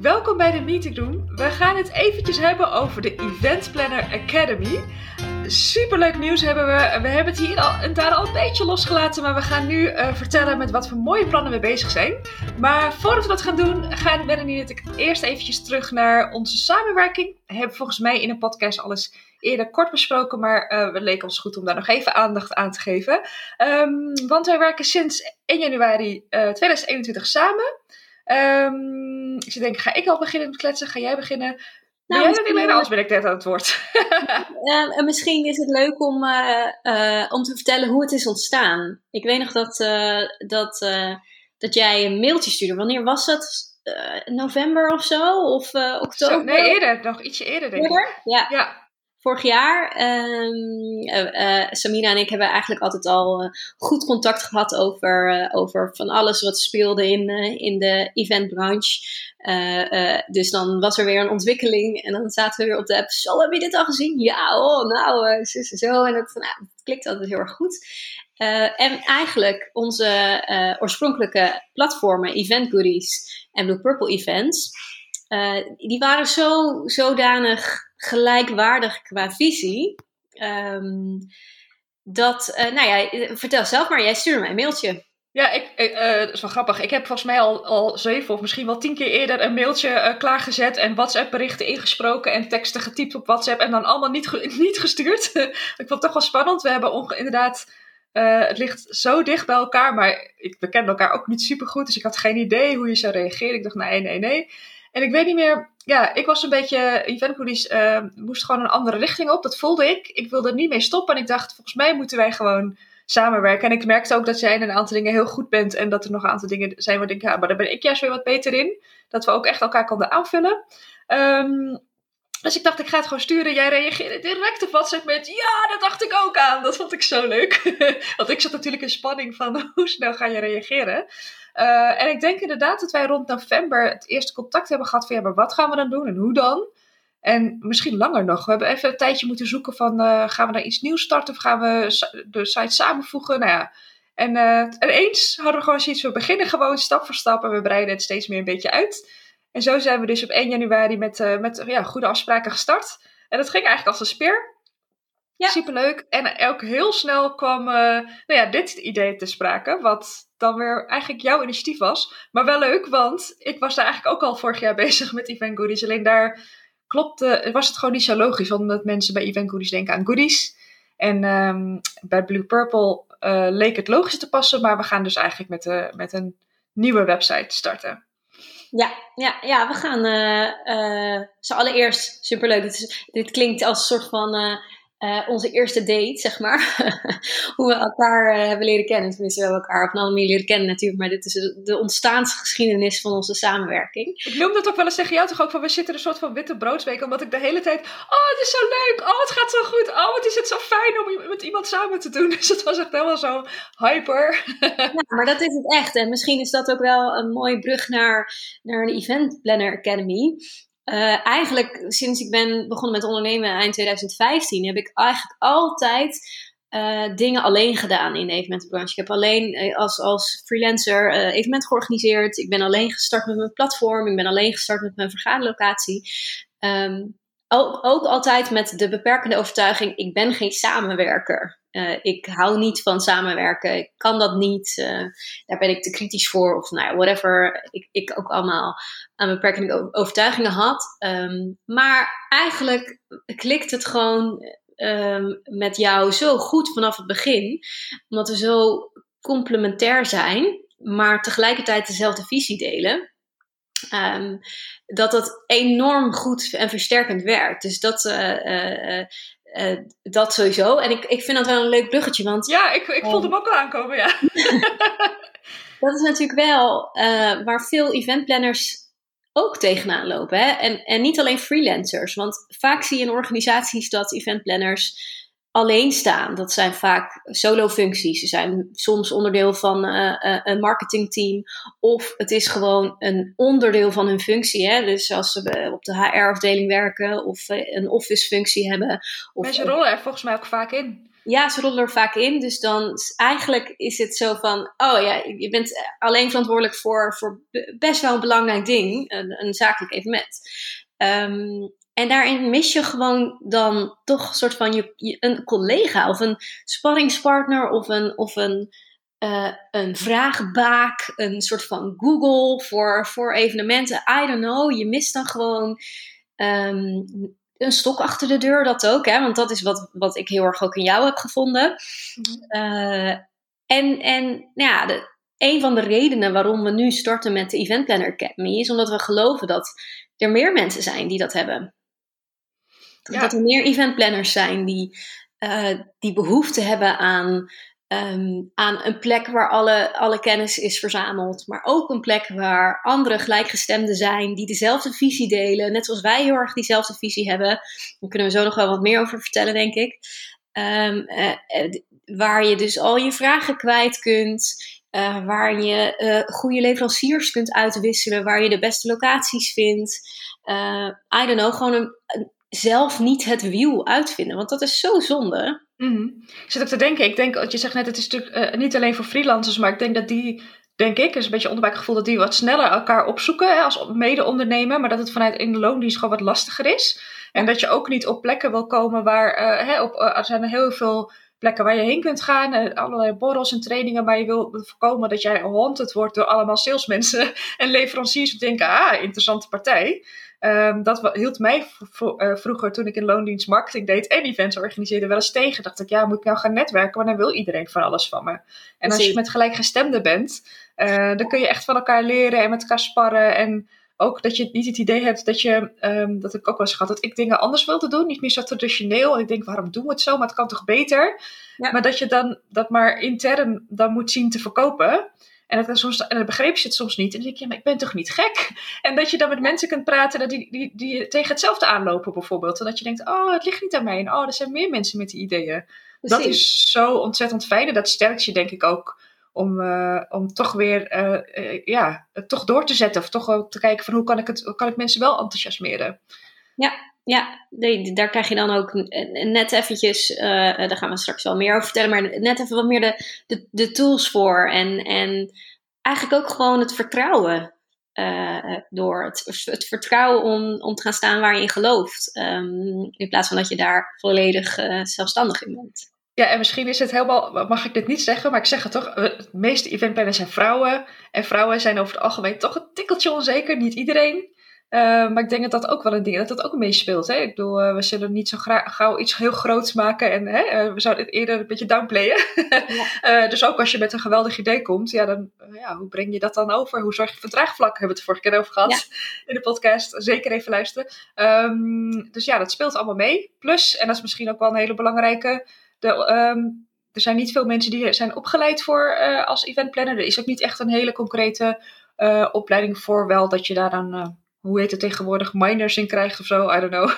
Welkom bij de Meeting Room. We gaan het eventjes hebben over de Event Planner Academy. Superleuk nieuws hebben we. We hebben het hier al, en daar al een beetje losgelaten, maar we gaan nu uh, vertellen met wat voor mooie plannen we bezig zijn. Maar voordat we dat gaan doen, gaan Melanie en ik eerst eventjes terug naar onze samenwerking. We hebben volgens mij in een podcast alles eerder kort besproken, maar uh, het leek ons goed om daar nog even aandacht aan te geven. Um, want wij werken sinds 1 januari uh, 2021 samen. Um, ik denken, ga ik al beginnen met kletsen? Ga jij beginnen? Nou, jij misschien... alleen als ben ik net aan het woord. misschien is het leuk om, uh, om te vertellen hoe het is ontstaan. Ik weet nog dat, dat, dat jij een mailtje stuurde. Wanneer was het? november of zo? Of oktober? Zo, nee, eerder. Nog ietsje eerder, denk eerder? ik. Ja. ja vorig jaar. Um, uh, Samina en ik hebben eigenlijk altijd al uh, goed contact gehad over, over van alles wat speelde in, in de eventbranche. dus dan was er weer een ontwikkeling en dan zaten we weer op de app. Zo, heb je dit al gezien? Ja, oh, nou, zo, zo. En nou, het klikt altijd heel erg goed. en eigenlijk onze oorspronkelijke platformen, Event Goodies en Blue Purple Events, die waren zo zodanig gelijkwaardig qua visie. Um, dat, uh, nou ja, vertel zelf maar, jij stuurde mij een mailtje. Ja, ik, uh, dat is wel grappig. Ik heb volgens mij al, al zeven of misschien wel tien keer eerder een mailtje uh, klaargezet en WhatsApp-berichten ingesproken en teksten getypt op WhatsApp en dan allemaal niet, niet gestuurd. ik vond het toch wel spannend. We hebben inderdaad, het ligt zo dicht bij elkaar, maar ik, we kennen elkaar ook niet super goed, dus ik had geen idee hoe je zou reageren. Ik dacht, nee, nee, nee. En ik weet niet meer, ja, ik was een beetje, eventpolice uh, moest gewoon een andere richting op. Dat voelde ik. Ik wilde er niet mee stoppen en ik dacht, volgens mij moeten wij gewoon samenwerken. En ik merkte ook dat jij in een aantal dingen heel goed bent en dat er nog een aantal dingen zijn waar ik denk, ja, maar daar ben ik juist weer wat beter in. Dat we ook echt elkaar konden aanvullen. Um, dus ik dacht, ik ga het gewoon sturen. Jij reageerde direct op WhatsApp met, ja, dat dacht ik ook aan. Dat vond ik zo leuk. Want ik zat natuurlijk in spanning van, hoe snel ga je reageren? Uh, en ik denk inderdaad dat wij rond november het eerste contact hebben gehad van ja, maar wat gaan we dan doen en hoe dan? En misschien langer nog. We hebben even een tijdje moeten zoeken van uh, gaan we daar iets nieuws starten of gaan we de site samenvoegen? Nou ja. En, uh, en eens hadden we gewoon zoiets, we beginnen gewoon stap voor stap en we breiden het steeds meer een beetje uit. En zo zijn we dus op 1 januari met, met ja, goede afspraken gestart. En dat ging eigenlijk als een speer. Ja. Superleuk. En ook heel snel kwam uh, nou ja, dit idee te sprake. Wat dan weer eigenlijk jouw initiatief was. Maar wel leuk, want ik was daar eigenlijk ook al vorig jaar bezig met Event Goodies. Alleen daar klopte, was het gewoon niet zo logisch. Omdat mensen bij Event Goodies denken aan goodies. En um, bij Blue Purple uh, leek het logisch te passen. Maar we gaan dus eigenlijk met, de, met een nieuwe website starten. Ja, ja, ja we gaan uh, zo allereerst superleuk. Dit, dit klinkt als een soort van uh, uh, onze eerste date, zeg maar. Hoe we elkaar uh, hebben leren kennen. Tenminste, we hebben elkaar op een andere manier leren kennen natuurlijk. Maar dit is de ontstaansgeschiedenis van onze samenwerking. Ik noem dat ook wel eens tegen jou toch ook van... We zitten een soort van witte broodsweek. Omdat ik de hele tijd... Oh, het is zo leuk. Oh, het gaat zo goed. Oh, wat is het zo fijn om met iemand samen te doen. Dus het was echt helemaal zo hyper. ja, maar dat is het echt. En misschien is dat ook wel een mooie brug naar, naar de Event Planner Academy. Uh, eigenlijk sinds ik ben begonnen met ondernemen eind 2015 heb ik eigenlijk altijd uh, dingen alleen gedaan in de evenementenbranche. Ik heb alleen uh, als, als freelancer evenement georganiseerd. Ik ben alleen gestart met mijn platform. Ik ben alleen gestart met mijn vergaderlocatie. Um, ook, ook altijd met de beperkende overtuiging: ik ben geen samenwerker. Uh, ik hou niet van samenwerken. Ik kan dat niet. Uh, daar ben ik te kritisch voor. Of nou ja, whatever. Ik, ik ook allemaal aan beperkende overtuigingen had. Um, maar eigenlijk klikt het gewoon um, met jou zo goed vanaf het begin. Omdat we zo complementair zijn. Maar tegelijkertijd dezelfde visie delen. Um, dat dat enorm goed en versterkend werkt. Dus dat, uh, uh, dat sowieso. En ik, ik vind dat wel een leuk bruggetje. Want, ja, ik, ik vond hem ook al aankomen, ja. dat is natuurlijk wel waar veel eventplanners ook tegenaan lopen. Hè? En, en niet alleen freelancers. Want vaak zie je in organisaties dat eventplanners alleen staan. Dat zijn vaak solo-functies. Ze zijn soms onderdeel van uh, een marketingteam. Of het is gewoon een onderdeel van hun functie. Hè? Dus als ze op de HR-afdeling werken of een office-functie hebben. Of, Mensen rollen er volgens mij ook vaak in. Ja, ze rollen er vaak in. Dus dan eigenlijk is het zo van: oh ja, je bent alleen verantwoordelijk voor, voor best wel een belangrijk ding, een, een zakelijk evenement. Um, en daarin mis je gewoon dan toch een soort van je, een collega of een sparringspartner of een, of een, uh, een vraagbaak, een soort van Google voor, voor evenementen. I don't know. Je mist dan gewoon um, een stok achter de deur, dat ook. Hè? Want dat is wat, wat ik heel erg ook in jou heb gevonden. uh, en, en nou ja, de, een van de redenen waarom we nu starten met de Event Planner Academy is omdat we geloven dat er meer mensen zijn die dat hebben. Dat er meer eventplanners zijn die, uh, die behoefte hebben aan, um, aan een plek waar alle, alle kennis is verzameld. Maar ook een plek waar andere gelijkgestemden zijn die dezelfde visie delen. Net zoals wij heel erg diezelfde visie hebben. Daar kunnen we zo nog wel wat meer over vertellen, denk ik. Um, uh, waar je dus al je vragen kwijt kunt. Waar je goede leveranciers kunt uitwisselen, waar je de beste locaties vindt. Uh, I don't know, gewoon een, zelf niet het wiel uitvinden. Want dat is zo zonde. Mm Ik zit ook te denken, ik denk, wat je zegt net, het is natuurlijk uh, niet alleen voor freelancers, maar ik denk dat die, denk ik, is een beetje onderbuikgevoel dat die wat sneller elkaar opzoeken hè, als mede-ondernemer, maar dat het vanuit in de loondienst gewoon wat lastiger is. En dat je ook niet op plekken wil komen waar, uh, hè, op, uh, er zijn heel veel plekken waar je heen kunt gaan, allerlei borrels en trainingen, maar je wil voorkomen dat jij haunted wordt door allemaal salesmensen en leveranciers die denken, ah, interessante partij. Um, dat hield mij uh, vroeger, toen ik in loondienst marketing deed en events organiseerde, wel eens tegen. Dacht ik, ja, moet ik nou gaan netwerken? Want dan wil iedereen van alles van me. En als je met gelijkgestemden bent, uh, dan kun je echt van elkaar leren en met elkaar sparren. En ook dat je niet het idee hebt dat je, um, dat ik ook wel eens gehad, dat ik dingen anders wilde doen. Niet meer zo traditioneel. Ik denk, waarom doen we het zo? Maar het kan toch beter? Ja. Maar dat je dan dat maar intern dan moet zien te verkopen. En, dat soms, en dan begreep je het soms niet. En dan denk je, ja, maar ik ben toch niet gek? En dat je dan met mensen kunt praten die, die, die tegen hetzelfde aanlopen bijvoorbeeld. En dat je denkt, oh, het ligt niet aan mij. En oh, er zijn meer mensen met die ideeën. Precies. Dat is zo ontzettend fijn. En dat sterkt je denk ik ook om, uh, om toch weer uh, uh, ja, toch door te zetten. Of toch ook te kijken van hoe kan ik, het, hoe kan ik mensen wel enthousiasmeren. Ja, ja, daar krijg je dan ook net eventjes, uh, daar gaan we straks wel meer over vertellen, maar net even wat meer de, de, de tools voor. En, en eigenlijk ook gewoon het vertrouwen uh, door. Het, het, vertrouwen om, om te gaan staan waar je in gelooft. Um, in plaats van dat je daar volledig zelfstandig in bent. Ja, en misschien is het helemaal, mag ik dit niet zeggen, maar ik zeg het toch, het meeste eventplanners zijn vrouwen. En vrouwen zijn over het algemeen toch een tikkeltje onzeker, niet iedereen. Uh, maar ik denk dat dat ook wel een ding dat dat ook meespeelt. Hè? Ik bedoel, uh, we zullen niet zo gauw iets heel groots maken en hè, uh, we zouden het eerder een beetje downplayen. Ja. dus ook als je met een geweldig idee komt, ja, dan, ja, hoe breng je dat dan over? Hoe zorg je voor draagvlak? Hebben we het de vorige keer over gehad ja. in de podcast. Zeker even luisteren. Um, dus ja, dat speelt allemaal mee. Plus, en dat is misschien ook wel een hele belangrijke, de, um, er zijn niet veel mensen die zijn opgeleid voor als eventplanner. Er is ook niet echt een hele concrete opleiding voor, wel dat je daar dan hoe heet het tegenwoordig, miners in krijgt of zo, I don't know.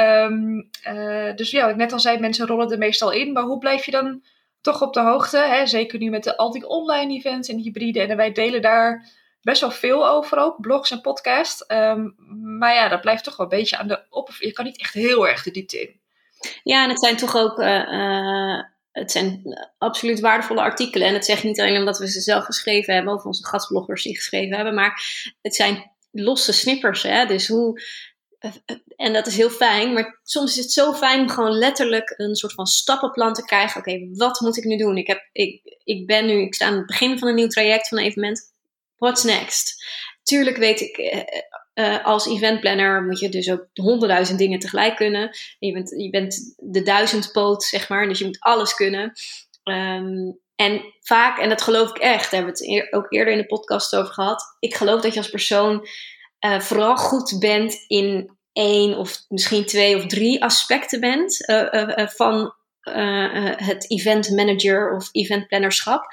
um, uh, dus ja, wat ik net al zei, mensen rollen er meestal in, maar hoe blijf je dan toch op de hoogte? Hè? Zeker nu met de, al die online events en hybride en wij delen daar best wel veel over ook, blogs en podcasts. Um, maar ja, dat blijft toch wel een beetje aan de oppervlakte. Je kan niet echt heel erg de diepte in. Ja, en het zijn toch ook... Uh, uh het zijn absoluut waardevolle artikelen. En dat zeg ik niet alleen omdat we ze zelf geschreven hebben, of onze gastbloggers die geschreven hebben, maar het zijn losse snippers. Hè? Dus hoe, en dat is heel fijn, maar soms is het zo fijn om gewoon letterlijk een soort van stappenplan te krijgen. Oké, wat moet ik nu doen? Ik, heb, ik, ik ben nu, ik sta aan het begin van een nieuw traject van een evenement. What's next? Tuurlijk weet ik, uh, als eventplanner moet je dus ook honderdduizend dingen tegelijk kunnen. Je bent, je bent de duizendpoot, zeg maar, dus je moet alles kunnen. Um, en vaak, en dat geloof ik echt, daar hebben we het ook eerder in de podcast over gehad. Ik geloof dat je als persoon uh, vooral goed bent in één of misschien twee of drie aspecten bent uh, uh, van het event manager of event plannerschap.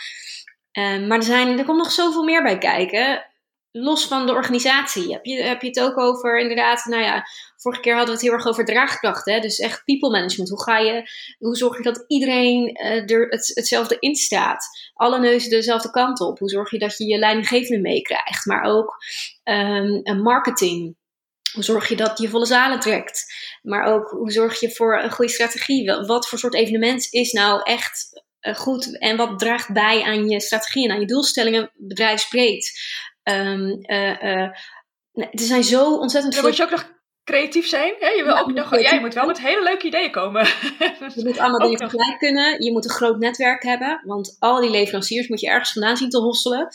maar er, zijn, er komt nog zoveel meer bij kijken los van de organisatie. Heb je, heb je het ook over, inderdaad, nou ja, vorige keer hadden we het heel erg over draagkracht. Hè? Dus echt people management. Hoe, ga je, hoe zorg je dat iedereen uh, er het, hetzelfde in staat? Alle neuzen dezelfde kant op. Hoe zorg je dat je je leidinggevende meekrijgt? Maar ook um, marketing. Hoe zorg je dat je volle zalen trekt? Maar ook hoe zorg je voor een goede strategie? Wat voor soort evenement is nou echt goed en wat draagt bij aan je strategie en aan je doelstellingen bedrijfsbreed? Um, er zijn zo ontzettend veel. Dan moet je ook nog creatief zijn. Hè? Je, wil ook nog, ja, je moet wel met hele leuke ideeën komen. je moet allemaal dingen tegelijk kunnen. Je moet een groot netwerk hebben. Want al die leveranciers moet je ergens vandaan zien te hosselen.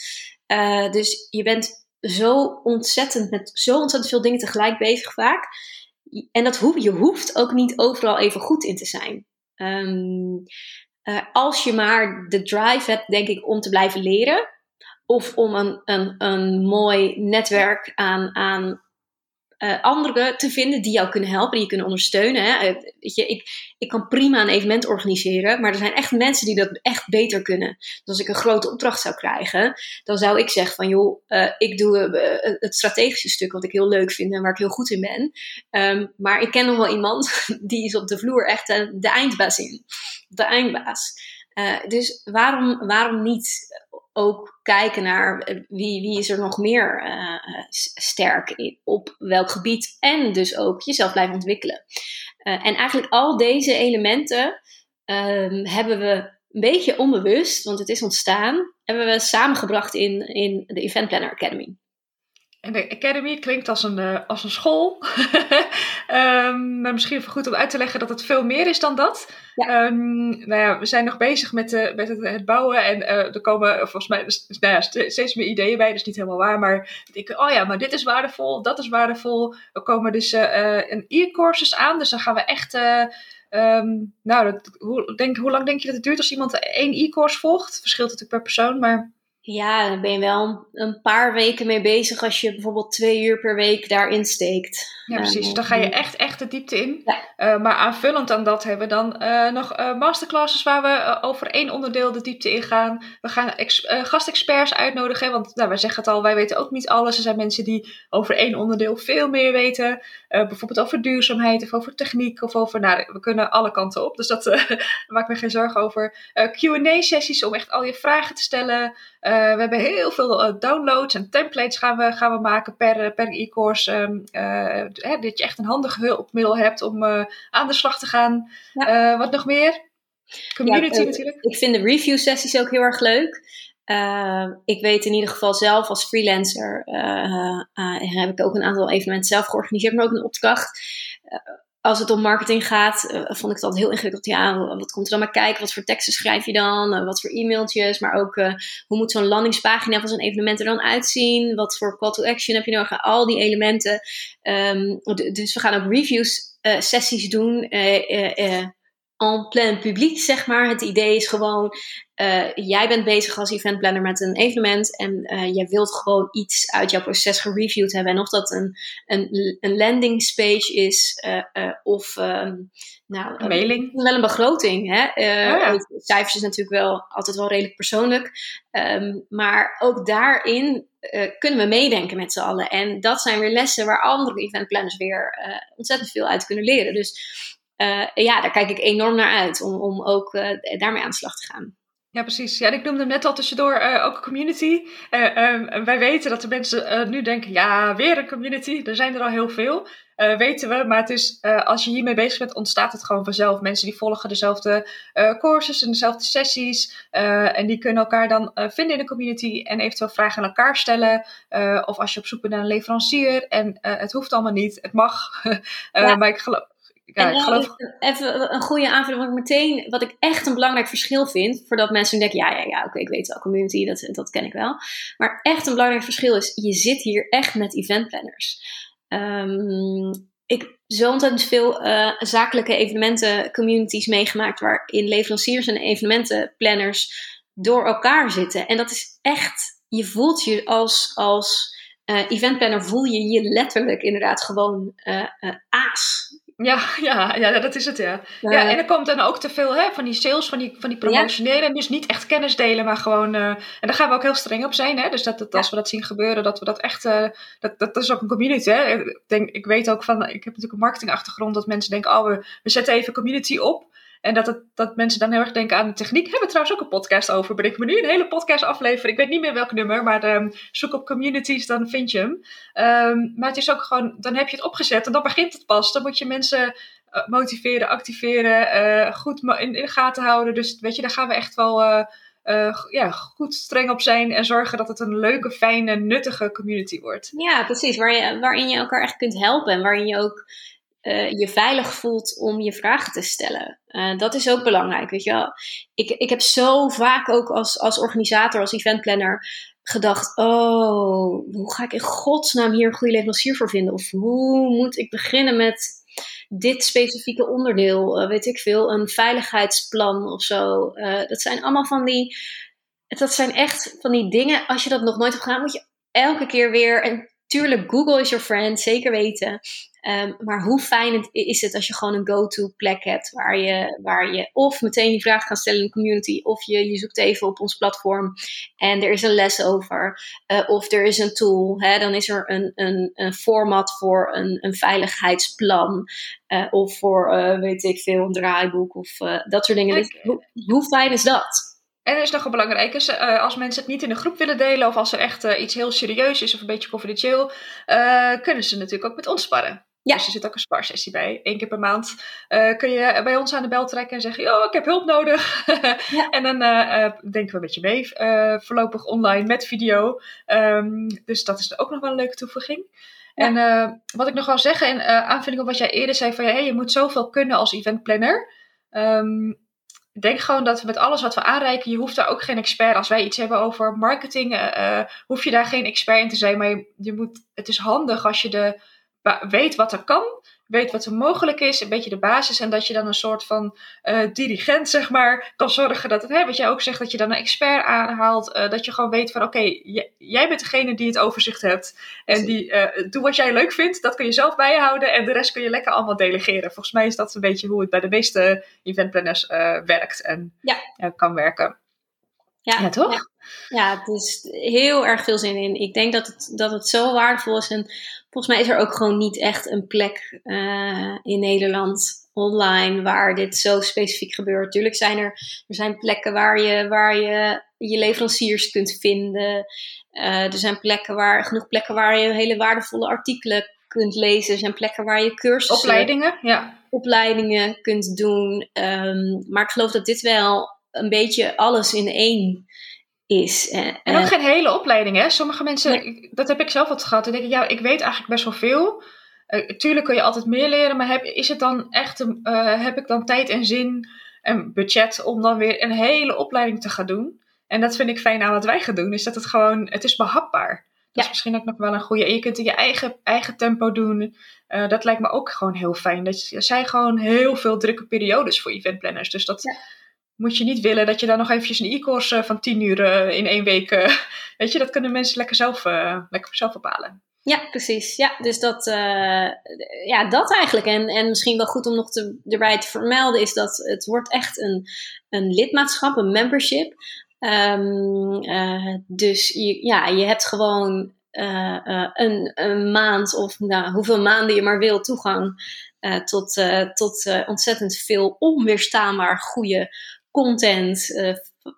Uh, dus je bent zo ontzettend met zo ontzettend veel dingen tegelijk bezig vaak. En dat hoef, je hoeft ook niet overal even goed in te zijn. Um, uh, als je maar de drive hebt, denk ik, om te blijven leren. Of om een, een, een mooi netwerk aan, aan uh, anderen te vinden die jou kunnen helpen, die je kunnen ondersteunen. Hè. Eh, weet je, ik, ik kan prima een evenement organiseren, maar er zijn echt mensen die dat echt beter kunnen. Dus als ik een grote opdracht zou krijgen, dan zou ik zeggen van joh, uh, ik doe het strategische stuk wat ik heel leuk vind en waar ik heel goed in ben. Um, maar ik ken nog wel iemand die is op de vloer echt de eindbaas in. De eindbaas. Uh, dus waarom, waarom niet ook kijken naar eh, wie, wie is er nog meer uh, sterk in, op welk gebied. En dus ook jezelf blijven ontwikkelen. En eigenlijk al deze elementen um, hebben we een beetje onbewust, want het is ontstaan, hebben we samengebracht in, in de Event Planner Academy. En de Academy klinkt als een, uh, als een school. um, maar misschien even goed om uit te leggen dat het veel meer is dan dat. Ja. Um, nou ja, we zijn nog bezig met, uh, met het, het, bouwen. En uh, er komen volgens mij dus, nou ja, steeds meer ideeën bij. Dat is niet helemaal waar. Maar ik oh ja, maar dit is waardevol. Dat is waardevol. Er komen dus een e-courses aan. Dus dan gaan we echt... Um, nou, dat, hoe, denk, hoe lang denk je dat het duurt als iemand één e-course volgt? Verschilt natuurlijk per persoon, maar... Ja, dan ben je wel een paar weken mee bezig als je bijvoorbeeld twee uur per week daarin steekt. Ja, precies. Uh, dan ga je echt, echt de diepte in. Ja. Uh, maar aanvullend aan dat hebben we dan uh, nog masterclasses waar we over één onderdeel de diepte in gaan. We gaan gastexperts uitnodigen, want nou, wij zeggen het al, wij weten ook niet alles. Er zijn mensen die over één onderdeel veel meer weten. bijvoorbeeld over duurzaamheid of over techniek of over, nou, we kunnen alle kanten op. Dus dat maak me geen zorgen over. Q&A-sessies om echt al je vragen te stellen. We hebben heel veel downloads en templates gaan we, gaan we maken per, per e-course. Um, hè, dat je echt een handig hulpmiddel hebt om aan de slag te gaan. Ja. Wat nog meer? Community ja, natuurlijk. Ik vind de review sessies ook heel erg leuk. Uh, ik weet in ieder geval zelf als freelancer heb ik ook een aantal evenementen zelf georganiseerd, maar ook een opdracht als het om marketing gaat, uh, vond ik het altijd heel ingewikkeld. Ja, wat komt er dan maar kijken? Wat voor teksten schrijf je dan? Uh, wat voor e-mailtjes? Maar ook, uh, hoe moet zo'n landingspagina van zo'n evenement er dan uitzien? Wat voor call to action heb je nodig? Al die elementen. Um, dus we gaan ook reviews sessies doen en plein publiek, zeg maar. Het idee is gewoon, uh, jij bent bezig als eventplanner met een evenement en uh, jij wilt gewoon iets uit jouw proces gereviewd hebben. En of dat een, een, een landing page is uh, of um, nou, een mailing. wel een begroting. Hè? Oh ja. Cijfers is natuurlijk wel altijd wel redelijk persoonlijk. Um, maar ook daarin kunnen we meedenken met z'n allen. En dat zijn weer lessen waar andere eventplanners weer ontzettend veel uit kunnen leren. Dus uh, ja, daar kijk ik enorm naar uit om, om ook uh, daarmee aan de slag te gaan. Ja, precies. Ja, ik noemde hem net al tussendoor uh, ook community. Um, wij weten dat de mensen nu denken, ja, weer een community. Er zijn er al heel veel. weten we, maar het is, als je hiermee bezig bent, ontstaat het gewoon vanzelf. Mensen die volgen dezelfde courses en dezelfde sessies. en die kunnen elkaar dan vinden in de community en eventueel vragen aan elkaar stellen. of als je op zoek bent naar een leverancier. En het hoeft allemaal niet, het mag. ja. Maar ik geloof ja, ik geloof... Even een goede aanvulling, wat ik meteen, wat ik echt een belangrijk verschil vind, voordat mensen denken, ja, ja, ja, oké, ik weet wel, community, dat, dat ken ik wel. Maar echt een belangrijk verschil is, je zit hier echt met eventplanners. Um, ik heb zo ontzettend veel uh, zakelijke evenementen, communities meegemaakt, waarin leveranciers en evenementenplanners door elkaar zitten. En dat is echt, je voelt je als, als uh, eventplanner, voel je je letterlijk inderdaad gewoon uh, aas. Ja, ja, ja, dat is het, ja. ja. en er komt dan ook te veel hè, van die sales, van die, van die promotionele. Dus niet echt kennis delen, maar gewoon... Uh, en daar gaan we ook heel streng op zijn, hè. Dus dat, dat als we dat zien gebeuren, dat we dat echt... Uh, dat, dat, is ook een community, hè. Ik, denk, ik weet ook van... Ik heb natuurlijk een marketingachtergrond, dat mensen denken... Oh, we, we zetten even community op. En dat, dat mensen dan heel erg denken aan de techniek. Hebben we trouwens ook een podcast over. Ben ik me nu een hele podcast afleveren. Ik weet niet meer welk nummer, maar um, zoek op communities, dan vind je hem. Um, maar het is ook gewoon, dan heb je het opgezet en dan begint het pas. Dan moet je mensen uh, motiveren, activeren, uh, goed in, in, de gaten houden. Dus weet je, daar gaan we echt wel uh, ja, goed streng op zijn en zorgen dat het een leuke, fijne, nuttige community wordt. Ja, precies. Je, waarin je elkaar echt kunt helpen en waarin je ook uh, je veilig voelt om je vragen te stellen. Uh, dat is ook belangrijk, weet je wel. Ik, ik heb zo vaak ook als, als organisator, als eventplanner gedacht... oh, hoe ga ik in godsnaam hier een goede leverancier voor vinden? Of hoe moet ik beginnen met dit specifieke onderdeel? Uh, weet ik veel, een veiligheidsplan of zo. dat zijn allemaal van die... Dat zijn echt van die dingen, als je dat nog nooit hebt gedaan... moet je elke keer weer... En tuurlijk, Google is your friend, zeker weten. Um, maar hoe fijn is het als je gewoon een go-to plek hebt waar je, waar je of meteen je vraag kan stellen in de community, of je, je zoekt even op ons platform en er is een les over, uh, of er is een tool. Hè, dan is er een, een, een format voor een, een veiligheidsplan, uh, of voor, uh, weet ik veel, een draaiboek of dat soort dingen. Dus hoe, hoe fijn is dat? En er is nog een belangrijke, uh, als mensen het niet in een groep willen delen of als er echt uh, iets heel serieus is of een beetje confidentieel, uh, kunnen ze natuurlijk ook met ons sparren. Ja. Dus er zit ook een sparsessie bij. Eén keer per maand kun je bij ons aan de bel trekken en zeggen: Oh, ik heb hulp nodig. ja. en dan denken we met je mee, voorlopig online met video. Um, dus dat is ook nog wel een leuke toevoeging. Ja. En wat ik nog wil zeggen, in aanvulling op wat jij eerder zei: van hey, je moet zoveel kunnen als eventplanner. Um, denk gewoon dat met alles wat we aanreiken, je hoeft daar ook geen expert. Als wij iets hebben over marketing, uh, hoef je daar geen expert in te zijn. Maar je, je moet, het is handig als je de, weet wat er kan weet wat er mogelijk is, een beetje de basis. En dat je dan een soort van uh, dirigent, zeg maar, kan zorgen dat het, hè, wat jij ook zegt, dat je dan een expert aanhaalt. Uh, dat je gewoon weet van, oké, okay, jij bent degene die het overzicht hebt. En die, uh, doe wat jij leuk vindt, dat kun je zelf bijhouden. En de rest kun je lekker allemaal delegeren. Volgens mij is dat een beetje hoe het bij de meeste eventplanners werkt en ja. kan werken. Ja, ja toch? Ja. ja, het is heel erg veel zin in. Ik denk dat het, dat het zo waardevol is. En volgens mij is er ook gewoon niet echt een plek uh, in Nederland online waar dit zo specifiek gebeurt. Tuurlijk zijn er, er zijn plekken waar je, waar je je leveranciers kunt vinden. Uh, er zijn plekken waar, genoeg plekken waar je hele waardevolle artikelen kunt lezen. Er zijn plekken waar je cursussen... Opleidingen, ja. Opleidingen kunt doen. Um, maar ik geloof dat dit wel een beetje alles in één is. En ook geen hele opleiding, hè? Sommige mensen, dat heb ik zelf wat gehad. Dan denk ik, ja, ik weet eigenlijk best wel veel. Uh, tuurlijk kun je altijd meer leren, maar heb, is het dan echt, uh, heb ik dan tijd en zin en budget om dan weer een hele opleiding te gaan doen? En dat vind ik fijn aan wat wij gaan doen, is dat het gewoon, het is behapbaar. Dat ja. is misschien ook nog wel een goede. En je kunt in je eigen, eigen tempo doen. Uh, dat lijkt me ook gewoon heel fijn. Dat, er zijn gewoon heel veel drukke periodes voor eventplanners. Dus dat, ja moet je niet willen dat je dan nog eventjes een e-course van 10 uur eh, in één week. Uh, weet je, dat kunnen mensen lekker zelf, lekker zelf bepalen. Ja, precies. Ja, dus dat, ja, dat eigenlijk. En, en misschien wel goed om nog te, erbij te vermelden is dat het wordt echt een, een lidmaatschap, een membership. Um, dus je, ja, je hebt gewoon een, een maand of nou, hoeveel maanden je maar wil toegang tot, tot ontzettend veel onweerstaanbaar goede content,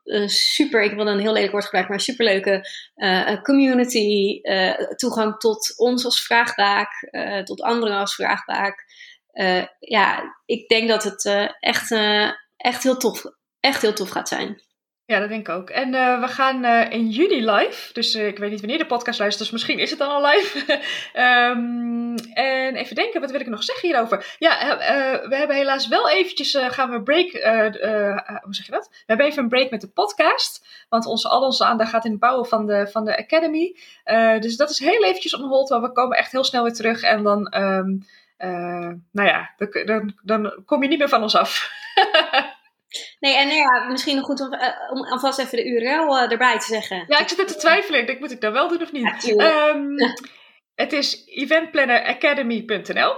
uh, super, ik wil een heel lelijk woord gebruiken, maar superleuke uh, community, toegang tot ons als vraagbaak, tot anderen als vraagbaak. ja, ik denk dat het echt, echt, heel tof, echt heel tof gaat zijn. Ja, dat denk ik ook. En uh, we gaan uh, in juli live. Dus uh, ik weet niet wanneer de podcast luistert, dus misschien is het dan al live. um, en even denken, wat wil ik nog zeggen hierover? Ja, we hebben helaas wel eventjes, gaan we break, hoe zeg je dat? We hebben even een break met de podcast. Want onze, al onze aandacht gaat in het bouwen van de, van de Academy. dus dat is heel eventjes on hold, maar we komen echt heel snel weer terug. En dan, um, nou ja, dan, dan, dan kom je niet meer van ons af. Nee, en nou ja, misschien nog goed om, uh, om alvast even de URL uh, erbij te zeggen. Ja, ik zit net te twijfelen. Ik denk, moet ik dat wel doen of niet? Ja, um, het is eventplanneracademy.nl.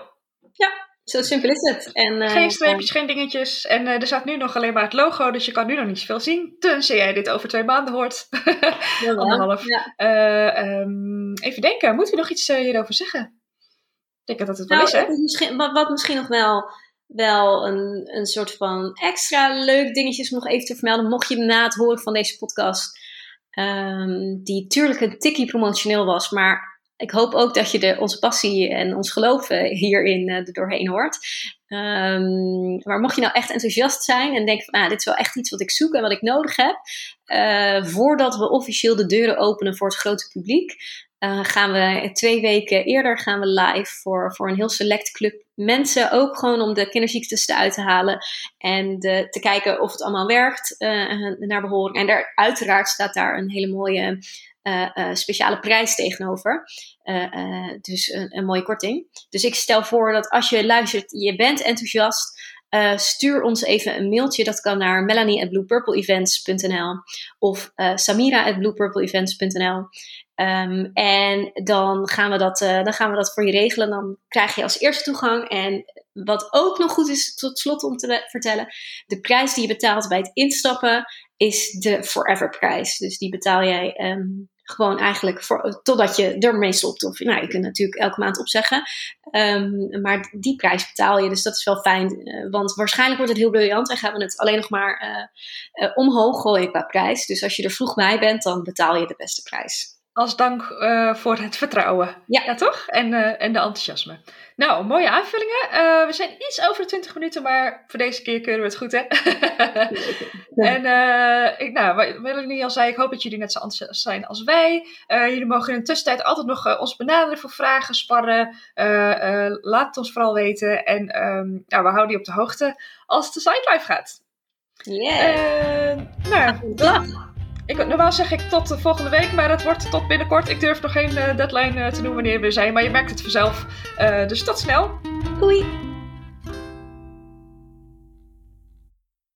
Ja, zo simpel is het. En, uh, geen streepjes, geen dingetjes. En er staat nu nog alleen maar het logo, dus je kan nu nog niet zoveel zien. Tenzij jij dit over twee maanden hoort. Anderhalf. Ja. Um, even denken, moeten we nog iets hierover zeggen? Ik denk dat het wel nou, is, hè? Misschien, wat, wat misschien nog wel wel een, een soort van extra leuk dingetjes nog even te vermelden. Mocht je na het horen van deze podcast, ehm, die tuurlijk een tikkie promotioneel was, maar ik hoop ook dat je de, onze passie en ons geloof hierin uh, er doorheen hoort. Um, maar mocht je nou echt enthousiast zijn en denken van, ah, dit is wel echt iets wat ik zoek en wat ik nodig heb, uh, voordat we officieel de deuren openen voor het grote publiek, uh, gaan we twee weken eerder gaan we live voor, voor een heel select club mensen. Ook gewoon om de kinderziektes uit te halen en de, te kijken of het allemaal werkt uh, naar behoring. En daar, uiteraard staat daar een hele mooie uh, speciale prijs tegenover. dus een, een, mooie korting. Dus ik stel voor dat als je luistert, je bent enthousiast. Uh, stuur ons even een mailtje. Dat kan naar melanie@bluepurpleevents.nl of uh, samira@bluepurpleevents.nl. Um, en dan gaan, we dat, uh, dan gaan we dat voor je regelen. Dan krijg je als eerste toegang. En wat ook nog goed is tot slot om te vertellen: de prijs die je betaalt bij het instappen is de Forever prijs. Dus die betaal jij um, gewoon eigenlijk voor, totdat je ermee stopt. Of nou, je kunt natuurlijk elke maand opzeggen. Um, maar die prijs betaal je, dus dat is wel fijn. Uh, want waarschijnlijk wordt het heel briljant en gaan we het alleen nog maar uh, uh, omhoog gooien qua prijs. Dus als je er vroeg bij bent, dan betaal je de beste prijs. Als dank voor het vertrouwen. Ja, ja toch? En, en de enthousiasme. Nou, mooie aanvullingen. Uh, we zijn iets over de 20 minuten, maar voor deze keer kunnen we het goed, hè? en ik, nou, wat Melanie al zei, ik hoop dat jullie net zo enthousiast zijn als wij. Jullie mogen in de tussentijd altijd nog ons benaderen voor vragen, sparren. laat het ons vooral weten. En um, nou, we houden je op de hoogte als de site live gaat. Yeah. nou, ik, normaal zeg ik tot de volgende week, maar het wordt tot binnenkort. Ik durf nog geen uh, deadline uh, te noemen wanneer we zijn, maar je merkt het vanzelf. Dus tot snel. Doei!